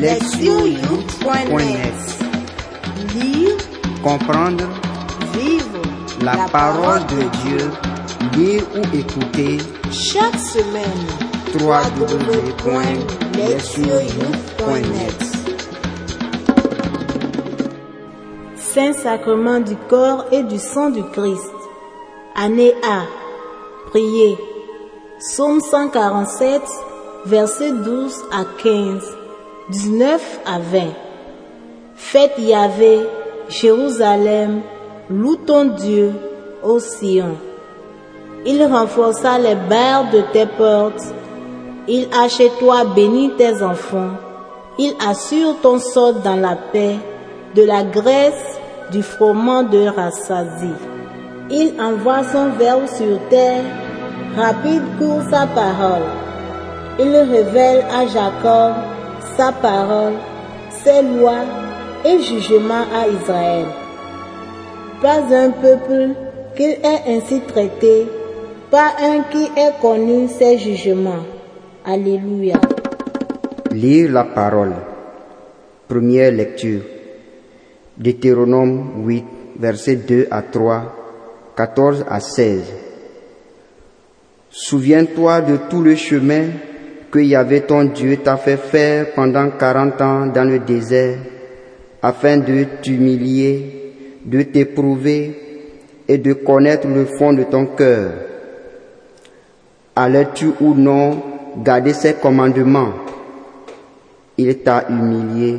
lectioyou.net Lire, Comprendre vivre la parole de Dieu, lire ou écouter chaque semaine. www.lectioyou.net Saint-Sacrement du corps et du sang du Christ. Année A. Priez. Psaume 147, versets 12 à 15, 19 à 20. Faites Yahvé, Jérusalem, loue ton Dieu, ô Sion. Il renforça les barres de tes portes. Il a chez toi béni tes enfants. Il assure ton sort dans la paix, de la graisse, du froment de Rassadi. Il envoie son verbe sur terre, rapide court sa parole. Il révèle à Jacob parole, ses lois et jugements à Israël. Pas un peuple qu'il ait ainsi traité, pas un qui ait connu ses jugements. Alléluia. Lire la parole. Première lecture. Deutéronome 8, versets 2 à 3, 14 à 16. Souviens-toi de tout le chemin que Yahvé ton Dieu t'a fait faire pendant quarante ans dans le désert, afin de t'humilier, de t'éprouver et de connaître le fond de ton cœur. Allais-tu ou non garder ses commandements? Il t'a humilié,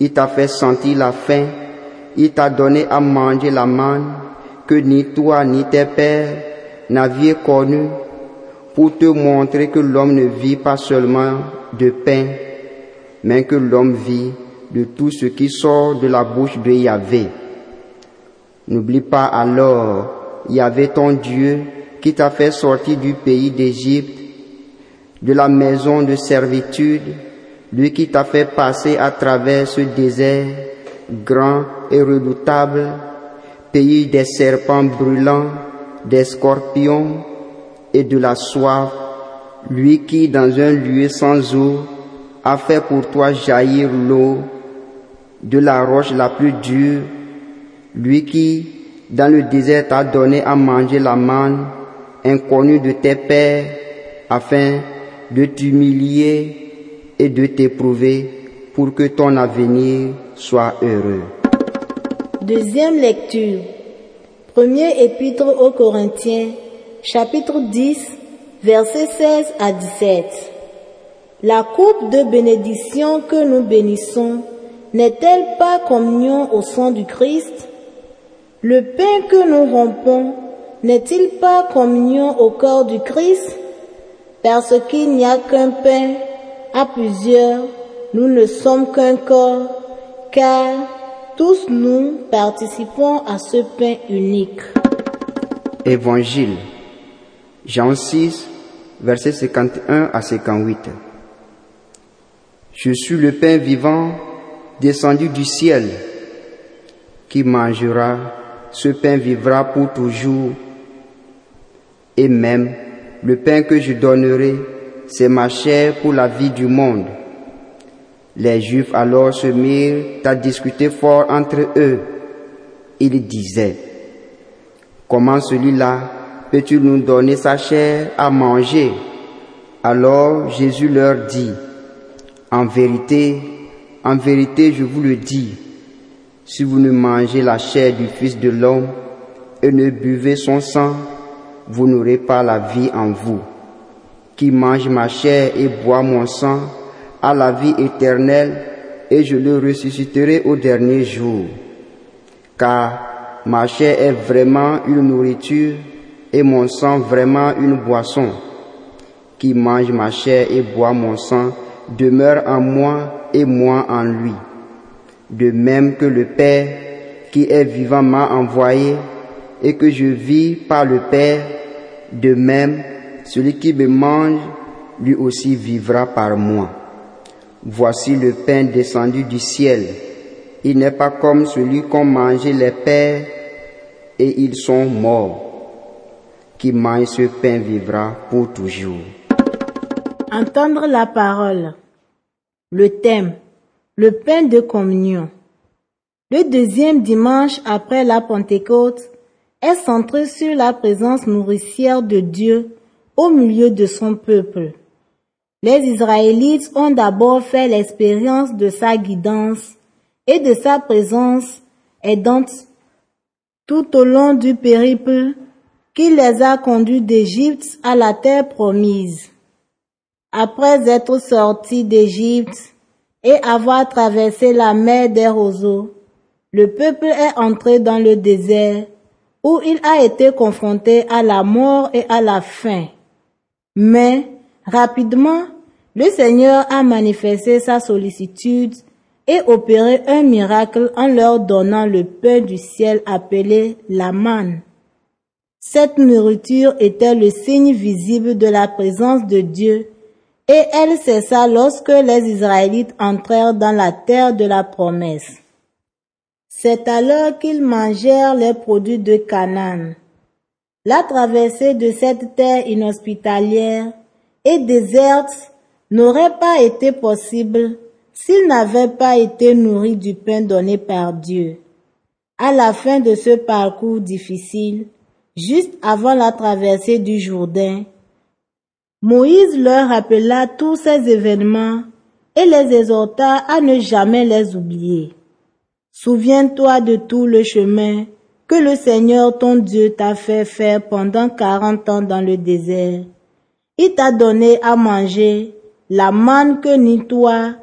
il t'a fait sentir la faim, il t'a donné à manger la manne que ni toi ni tes pères n'aviez connue pour te montrer que l'homme ne vit pas seulement de pain, mais que l'homme vit de tout ce qui sort de la bouche de Yahvé. N'oublie pas alors Yahvé ton Dieu qui t'a fait sortir du pays d'Égypte, de la maison de servitude, lui qui t'a fait passer à travers ce désert grand et redoutable, pays des serpents brûlants, des scorpions et de la soif, lui qui dans un lieu sans eau a fait pour toi jaillir l'eau de la roche la plus dure, lui qui dans le désert t'a donné à manger la manne inconnue de tes pères, afin de t'humilier et de t'éprouver pour que ton avenir soit heureux. Deuxième lecture. Premier épître aux Corinthiens, chapitre 10, versets 16 à 17. La coupe de bénédiction que nous bénissons n'est-elle pas communion au sang du Christ? Le pain que nous rompons n'est-il pas communion au corps du Christ? Parce qu'il n'y a qu'un pain à plusieurs, nous ne sommes qu'un corps, car tous nous participons à ce pain unique. Évangile. Jean 6, versets 51 à 58. Je suis le pain vivant descendu du ciel. Qui mangera ce pain vivra pour toujours. Et même le pain que je donnerai, c'est ma chair pour la vie du monde. Les Juifs alors se mirent à discuter fort entre eux. Ils disaient, Comment celui-là peut-il nous donner sa chair à manger Alors Jésus leur dit, En vérité, en vérité, je vous le dis, si vous ne mangez la chair du Fils de l'homme et ne buvez son sang, vous n'aurez pas la vie en vous. Qui mange ma chair et boit mon sang a la vie éternelle, et je le ressusciterai au dernier jour. Car ma chair est vraiment une nourriture et mon sang vraiment une boisson. Qui mange ma chair et boit mon sang demeure en moi et moi en lui. De même que le Père qui est vivant m'a envoyé et que je vis par le Père, de même celui qui me mange, lui aussi vivra par moi. Voici le pain descendu du ciel. Il n'est pas comme celui qu'ont mangé les pères et ils sont morts. Qui mange ce pain vivra pour toujours. Entendre la parole. Le thème. le pain de communion. Le deuxième dimanche après la Pentecôte est centré sur la présence nourricière de Dieu au milieu de son peuple. Les Israélites ont d'abord fait l'expérience de sa guidance et de sa présence aidante tout au long du périple qui les a conduits d'Égypte à la terre promise. Après être sortis d'Égypte et avoir traversé la mer des roseaux, le peuple est entré dans le désert où il a été confronté à la mort et à la faim. Mais, rapidement, le Seigneur a manifesté sa sollicitude et opéré un miracle en leur donnant le pain du ciel appelé la manne. Cette nourriture était le signe visible de la présence de Dieu et elle cessa lorsque les Israélites entrèrent dans la terre de la promesse. C'est alors qu'ils mangèrent les produits de Canaan. La traversée de cette terre inhospitalière et déserte n'aurait pas été possible s'ils n'avaient pas été nourris du pain donné par Dieu. À la fin de ce parcours difficile, juste avant la traversée du Jourdain, Moïse leur rappela tous ces événements et les exhorta à ne jamais les oublier. Souviens-toi de tout le chemin que le Seigneur ton Dieu t'a fait faire pendant quarante ans dans le désert. Il t'a donné à manger la manne que ni toi,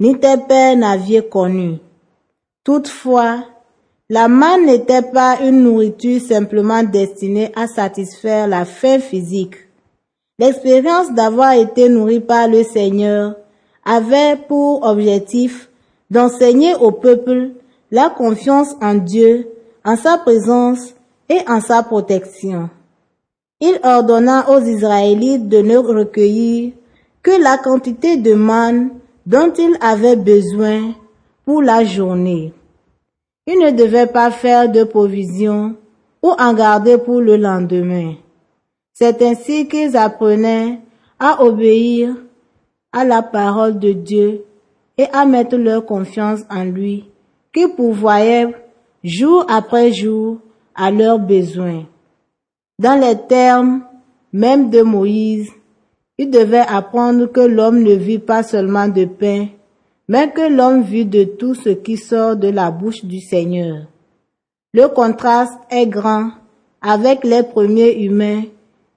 ni tes pères n'aviez connue. Toutefois, la manne n'était pas une nourriture simplement destinée à satisfaire la faim physique. L'expérience d'avoir été nourri par le Seigneur avait pour objectif d'enseigner au peuple la confiance en Dieu, en sa présence et en sa protection. Il ordonna aux Israélites de ne recueillir que la quantité de manne dont ils avaient besoin pour la journée. Ils ne devaient pas faire de provisions ou en garder pour le lendemain. C'est ainsi qu'ils apprenaient à obéir à la parole de Dieu et à mettre leur confiance en lui, qui pourvoyait jour après jour à leurs besoins. Dans les termes même de Moïse, il devait apprendre que l'homme ne vit pas seulement de pain, mais que l'homme vit de tout ce qui sort de la bouche du Seigneur. Le contraste est grand avec les premiers humains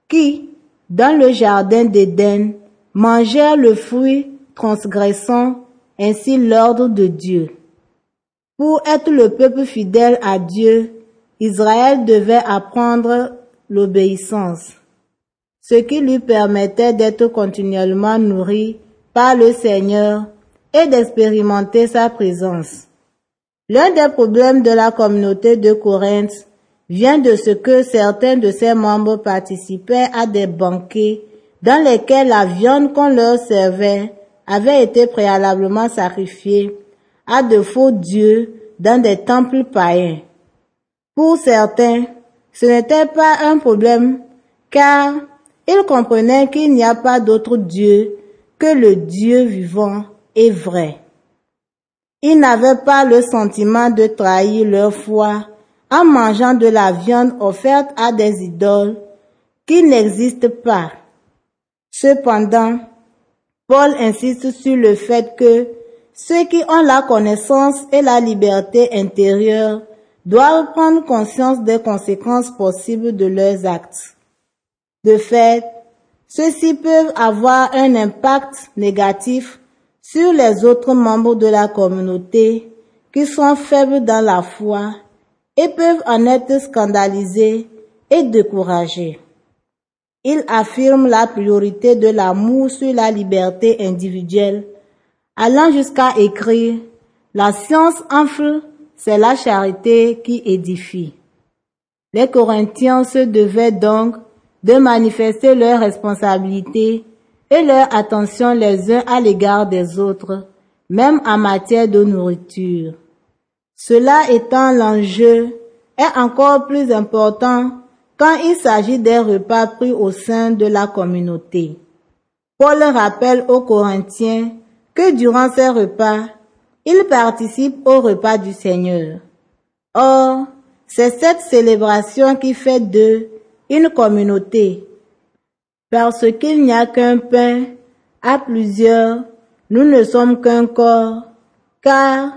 qui, dans le jardin d'Éden, mangèrent le fruit transgressant ainsi l'ordre de Dieu. Pour être le peuple fidèle à Dieu, Israël devait apprendre l'obéissance, ce qui lui permettait d'être continuellement nourri par le Seigneur et d'expérimenter sa présence. L'un des problèmes de la communauté de Corinthe vient de ce que certains de ses membres participaient à des banquets dans lesquels la viande qu'on leur servait avait été préalablement sacrifiée à de faux dieux dans des temples païens. Pour certains, ce n'était pas un problème car ils comprenaient qu'il n'y a pas d'autre Dieu que le Dieu vivant vrai. Ils n'avaient pas le sentiment de trahir leur foi en mangeant de la viande offerte à des idoles qui n'existent pas. Cependant, Paul insiste sur le fait que ceux qui ont la connaissance et la liberté intérieure doivent prendre conscience des conséquences possibles de leurs actes. De fait, ceux-ci peuvent avoir un impact négatif sur les autres membres de la communauté qui sont faibles dans la foi et peuvent en être scandalisés et découragés. Il affirme la priorité de l'amour sur la liberté individuelle, allant jusqu'à écrire La science enfle, c'est la charité qui édifie. Les Corinthiens se devaient donc de manifester leur responsabilité et leur attention les uns à l'égard des autres, même en matière de nourriture. Cela étant l'enjeu est encore plus important quand il s'agit des repas pris au sein de la communauté. Paul rappelle aux Corinthiens que durant ces repas, ils participent au repas du Seigneur. Or, c'est cette célébration qui fait d'eux une communauté. Parce qu'il n'y a qu'un pain, à plusieurs, nous ne sommes qu'un corps, car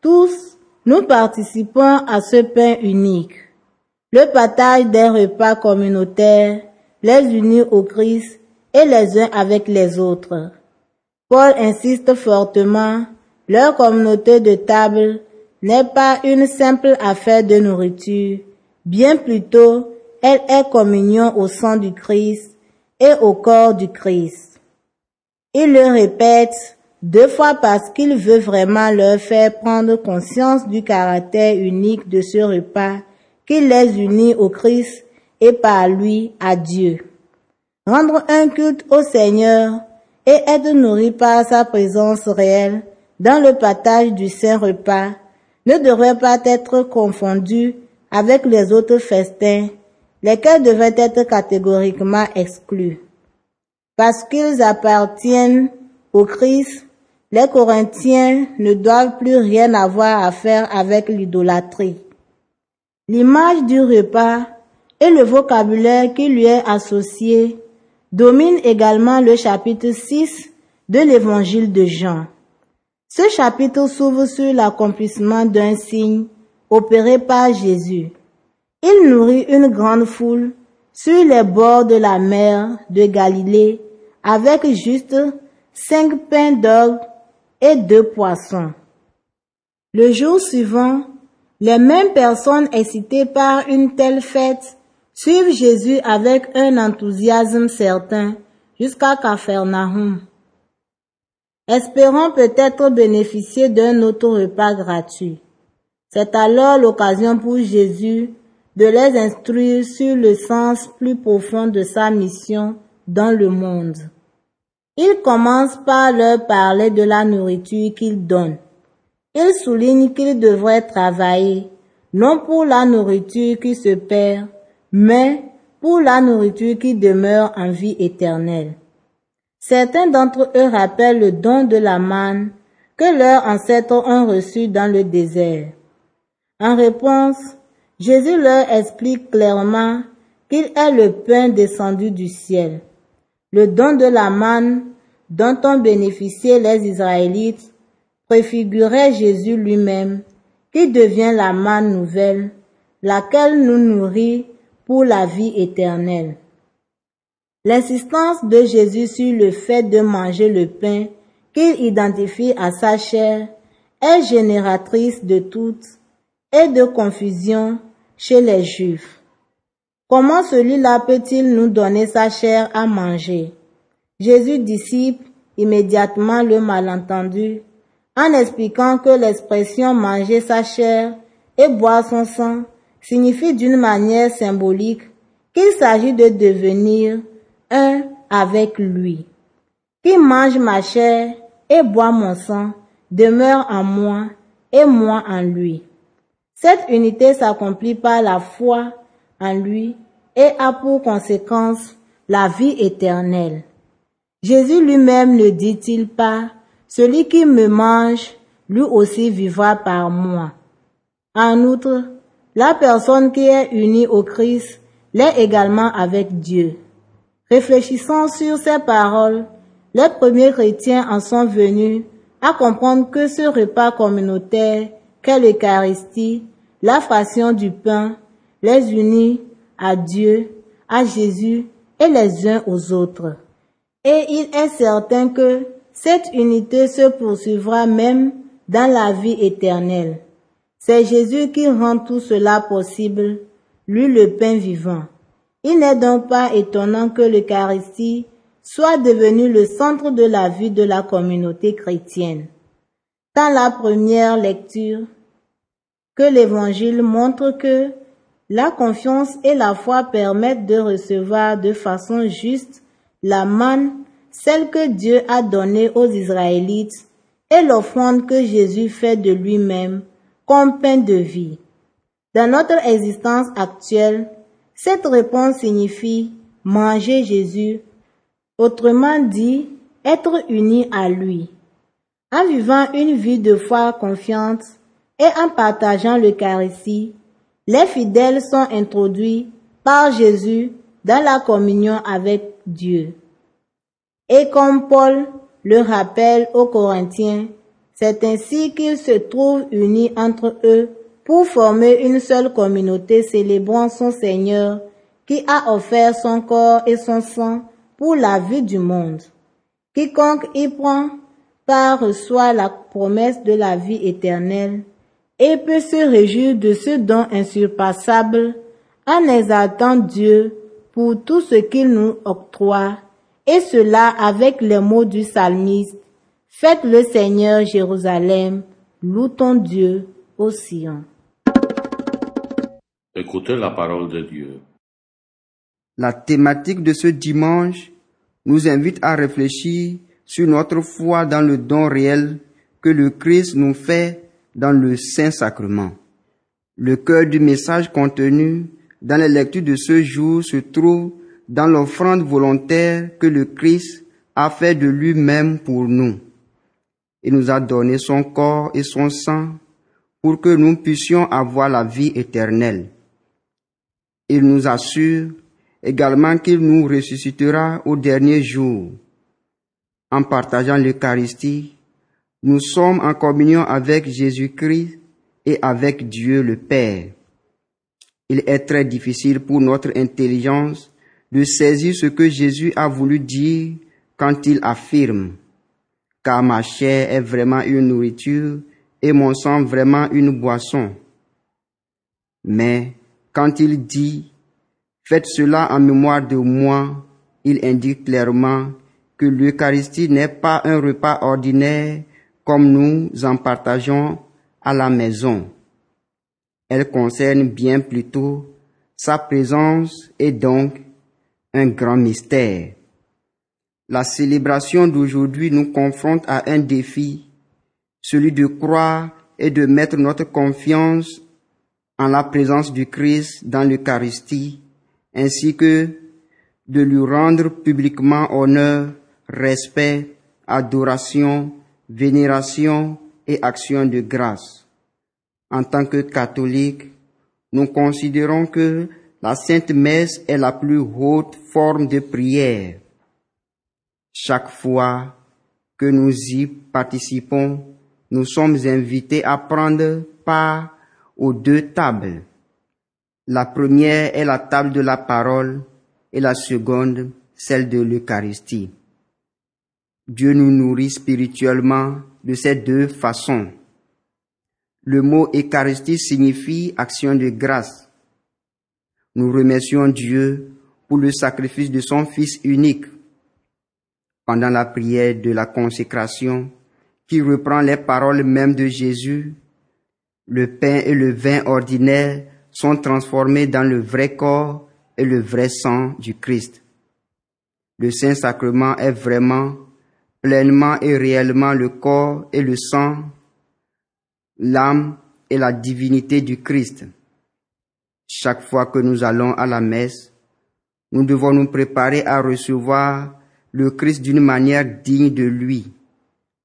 tous nous participons à ce pain unique. Le partage des repas communautaires les unit au Christ et les uns avec les autres. Paul insiste fortement, leur communauté de table n'est pas une simple affaire de nourriture, bien plutôt elle est communion au sang du Christ et au corps du Christ. Il le répète deux fois parce qu'il veut vraiment leur faire prendre conscience du caractère unique de ce repas qui les unit au Christ et par lui à Dieu. Rendre un culte au Seigneur et être nourri par sa présence réelle dans le partage du Saint Repas ne devrait pas être confondu avec les autres festins, lesquels devaient être catégoriquement exclus. Parce qu'ils appartiennent au Christ, les Corinthiens ne doivent plus rien avoir à faire avec l'idolâtrie. L'image du repas et le vocabulaire qui lui est associé domine également le chapitre 6 de l'évangile de Jean. Ce chapitre s'ouvre sur l'accomplissement d'un signe opéré par Jésus. Il nourrit une grande foule sur les bords de la mer de Galilée avec juste cinq pains d'orgue et deux poissons. Le jour suivant, les mêmes personnes excitées par une telle fête suivent Jésus avec un enthousiasme certain jusqu'à Capharnaüm. Espérant peut-être bénéficier d'un autre repas gratuit. C'est alors l'occasion pour Jésus de les instruire sur le sens plus profond de sa mission dans le monde. Il commence par leur parler de la nourriture qu'il donne. Il souligne qu'ils devraient travailler, non pour la nourriture qui se perd, mais pour la nourriture qui demeure en vie éternelle. Certains d'entre eux rappellent le don de la manne que leurs ancêtres ont reçu dans le désert. En réponse, Jésus leur explique clairement qu'il est le pain descendu du ciel. Le don de la manne dont ont bénéficié les Israélites préfigurait Jésus lui-même, qui devient la manne nouvelle, laquelle nous nourrit pour la vie éternelle. L'insistance de Jésus sur le fait de manger le pain qu'il identifie à sa chair est génératrice de toute et de confusion chez les Juifs. Comment celui-là peut-il nous donner sa chair à manger? Jésus dissipe immédiatement le malentendu en expliquant que l'expression manger sa chair et boire son sang signifie d'une manière symbolique qu'il s'agit de devenir un avec lui. Qui mange ma chair et boit mon sang demeure en moi et moi en lui. Cette unité s'accomplit par la foi en lui et a pour conséquence la vie éternelle. Jésus lui-même ne dit-il pas, celui qui me mange, lui aussi vivra par moi. En outre, la personne qui est unie au Christ l'est également avec Dieu. Réfléchissant sur ces paroles, les premiers chrétiens en sont venus à comprendre que ce repas communautaire qu'est l'Eucharistie, la fraction du pain, les unit à Dieu, à Jésus et les uns aux autres. Et il est certain que cette unité se poursuivra même dans la vie éternelle. C'est Jésus qui rend tout cela possible, lui le pain vivant. Il n'est donc pas étonnant que l'Eucharistie soit devenue le centre de la vie de la communauté chrétienne. Dans la première lecture, que l'Évangile montre que la confiance et la foi permettent de recevoir de façon juste la manne, celle que Dieu a donnée aux Israélites, et l'offrande que Jésus fait de lui-même comme pain de vie. Dans notre existence actuelle, cette réponse signifie manger Jésus, autrement dit, être uni à lui. En vivant une vie de foi confiante et en partageant l'Eucharistie, les fidèles sont introduits par Jésus dans la communion avec Dieu. Et comme Paul le rappelle aux Corinthiens, c'est ainsi qu'ils se trouvent unis entre eux pour former une seule communauté célébrant son Seigneur qui a offert son corps et son sang pour la vie du monde. Quiconque y prend part reçoit la promesse de la vie éternelle et peut se réjouir de ce don insurpassable en exaltant Dieu pour tout ce qu'il nous octroie, et cela avec les mots du psalmiste. Faites le Seigneur Jérusalem, loue ton Dieu au Sion. Écoutez la parole de Dieu. La thématique de ce dimanche nous invite à réfléchir sur notre foi dans le don réel que le Christ nous fait dans le Saint-Sacrement. Le cœur du message contenu dans les lectures de ce jour se trouve dans l'offrande volontaire que le Christ a fait de lui-même pour nous. Il nous a donné son corps et son sang pour que nous puissions avoir la vie éternelle. Il nous assure également qu'il nous ressuscitera au dernier jour. En partageant l'Eucharistie, nous sommes en communion avec Jésus-Christ et avec Dieu le Père. Il est très difficile pour notre intelligence de saisir ce que Jésus a voulu dire quand il affirme, car ma chair est vraiment une nourriture et mon sang vraiment une boisson. Mais quand il dit, faites cela en mémoire de moi, il indique clairement que l'Eucharistie n'est pas un repas ordinaire comme nous en partageons à la maison. Elle concerne bien plutôt sa présence et donc un grand mystère. La célébration d'aujourd'hui nous confronte à un défi, celui de croire et de mettre notre confiance en la présence du Christ dans l'Eucharistie, ainsi que de lui rendre publiquement honneur, respect, adoration, vénération et action de grâce. En tant que catholiques, nous considérons que la Sainte Messe est la plus haute forme de prière. Chaque fois que nous y participons, nous sommes invités à prendre part aux deux tables. La première est la table de la parole et la seconde celle de l'Eucharistie. Dieu nous nourrit spirituellement de ces deux façons. Le mot Eucharistie signifie action de grâce. Nous remercions Dieu pour le sacrifice de son Fils unique. Pendant la prière de la consécration, qui reprend les paroles mêmes de Jésus, le pain et le vin ordinaire sont transformés dans le vrai corps et le vrai sang du Christ. Le Saint-Sacrement est vraiment, pleinement et réellement le corps et le sang, l'âme et la divinité du Christ. Chaque fois que nous allons à la messe, nous devons nous préparer à recevoir le Christ d'une manière digne de lui.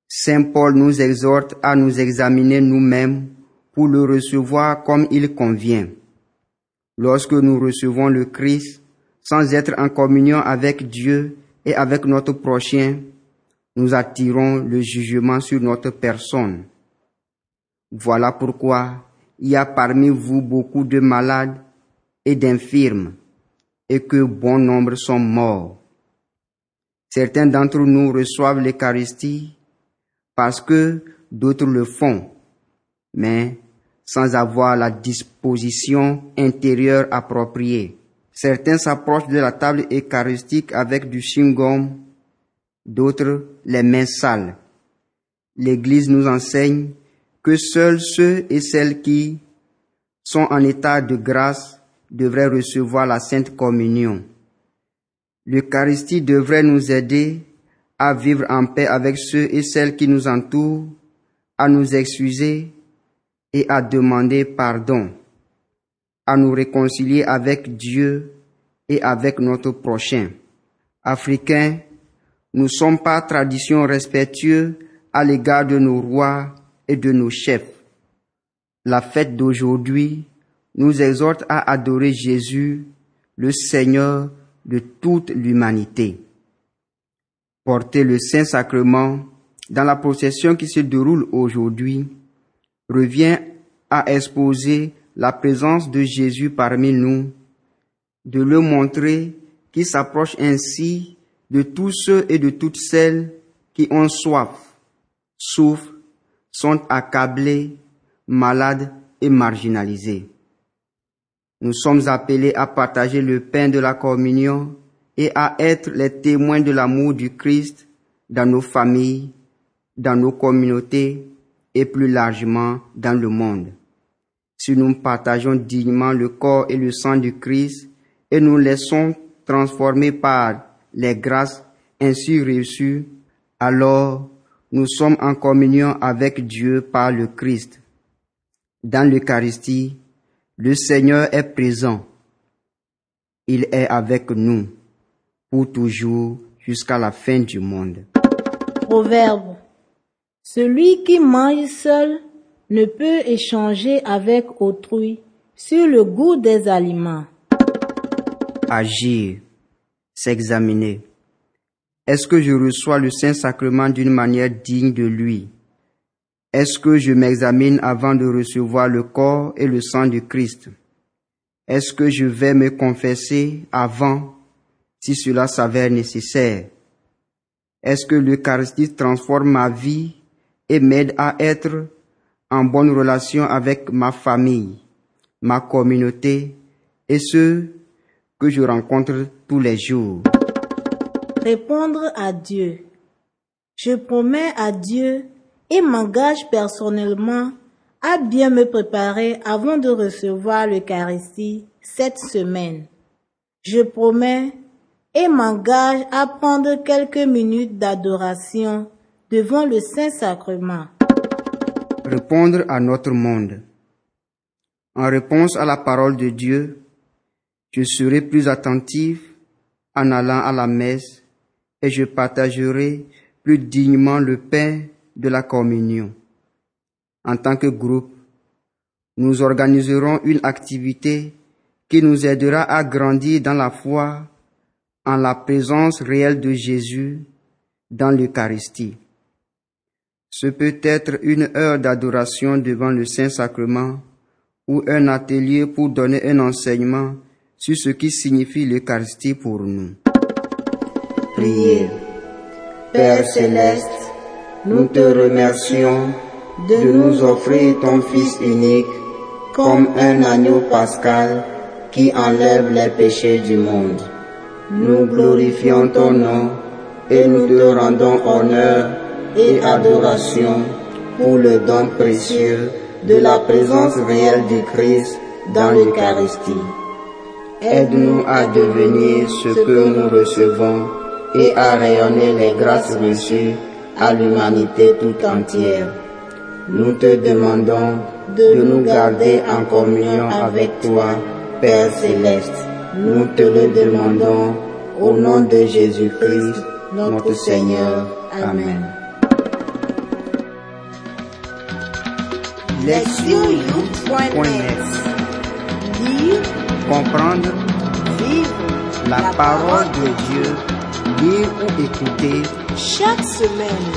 Saint Paul nous exhorte à nous examiner nous-mêmes pour le recevoir comme il convient. Lorsque nous recevons le Christ sans être en communion avec Dieu et avec notre prochain, nous attirons le jugement sur notre personne. Voilà pourquoi il y a parmi vous beaucoup de malades et d'infirmes, et que bon nombre sont morts. Certains d'entre nous reçoivent l'Eucharistie parce que d'autres le font, mais sans avoir la disposition intérieure appropriée. Certains s'approchent de la table eucharistique avec du chewing d'autres les mains sales. L'Église nous enseigne que seuls ceux et celles qui sont en état de grâce devraient recevoir la Sainte Communion. L'Eucharistie devrait nous aider à vivre en paix avec ceux et celles qui nous entourent, à nous excuser et à demander pardon, à nous réconcilier avec Dieu et avec notre prochain. Africains, nous sommes par tradition respectueux à l'égard de nos rois et de nos chefs. La fête d'aujourd'hui nous exhorte à adorer Jésus, le Seigneur de toute l'humanité. Porter le Saint-Sacrement dans la procession qui se déroule aujourd'hui revient à exposer la présence de Jésus parmi nous, de le montrer qui s'approche ainsi de tous ceux et de toutes celles qui ont soif, souffrent, sont accablés, malades et marginalisés. Nous sommes appelés à partager le pain de la communion et à être les témoins de l'amour du Christ dans nos familles, dans nos communautés et plus largement dans le monde. Si nous partageons dignement le corps et le sang du Christ et nous laissons transformer par les grâces ainsi reçues, alors nous sommes en communion avec Dieu par le Christ. Dans l'Eucharistie, le Seigneur est présent. Il est avec nous pour toujours jusqu'à la fin du monde. Proverbe. Celui qui mange seul ne peut échanger avec autrui sur le goût des aliments. Agir, s'examiner. Est-ce que je reçois le Saint-Sacrement d'une manière digne de lui? Est-ce que je m'examine avant de recevoir le corps et le sang du Christ? Est-ce que je vais me confesser avant si cela s'avère nécessaire? Est-ce que l'Eucharistie transforme ma vie et m'aide à être en bonne relation avec ma famille, ma communauté et ceux que je rencontre tous les jours. Répondre à Dieu. Je promets à Dieu et m'engage personnellement à bien me préparer avant de recevoir l'Eucharistie cette semaine. Je promets et m'engage à prendre quelques minutes d'adoration devant le Saint-Sacrement. Répondre à notre monde. En réponse à la parole de Dieu, je serai plus attentif en allant à la messe et je partagerai plus dignement le pain de la communion. En tant que groupe, nous organiserons une activité qui nous aidera à grandir dans la foi en la présence réelle de Jésus dans l'Eucharistie. Ce peut être une heure d'adoration devant le Saint-Sacrement ou un atelier pour donner un enseignement sur ce qui signifie l'Eucharistie pour nous. Priez. Père céleste, nous te remercions de nous offrir ton Fils unique comme un agneau pascal qui enlève les péchés du monde. Nous glorifions ton nom et nous te rendons honneur et adoration pour le don précieux de la présence réelle du Christ dans l'Eucharistie. Aide-nous à devenir ce que nous recevons et à rayonner les grâces reçues à l'humanité tout entière. Nous te demandons de nous garder en communion avec toi, Père céleste. Nous te le demandons au nom de Jésus-Christ, notre Seigneur. Amen. Lire, comprendre, vivre la parole de Dieu, lire ou écouter chaque semaine.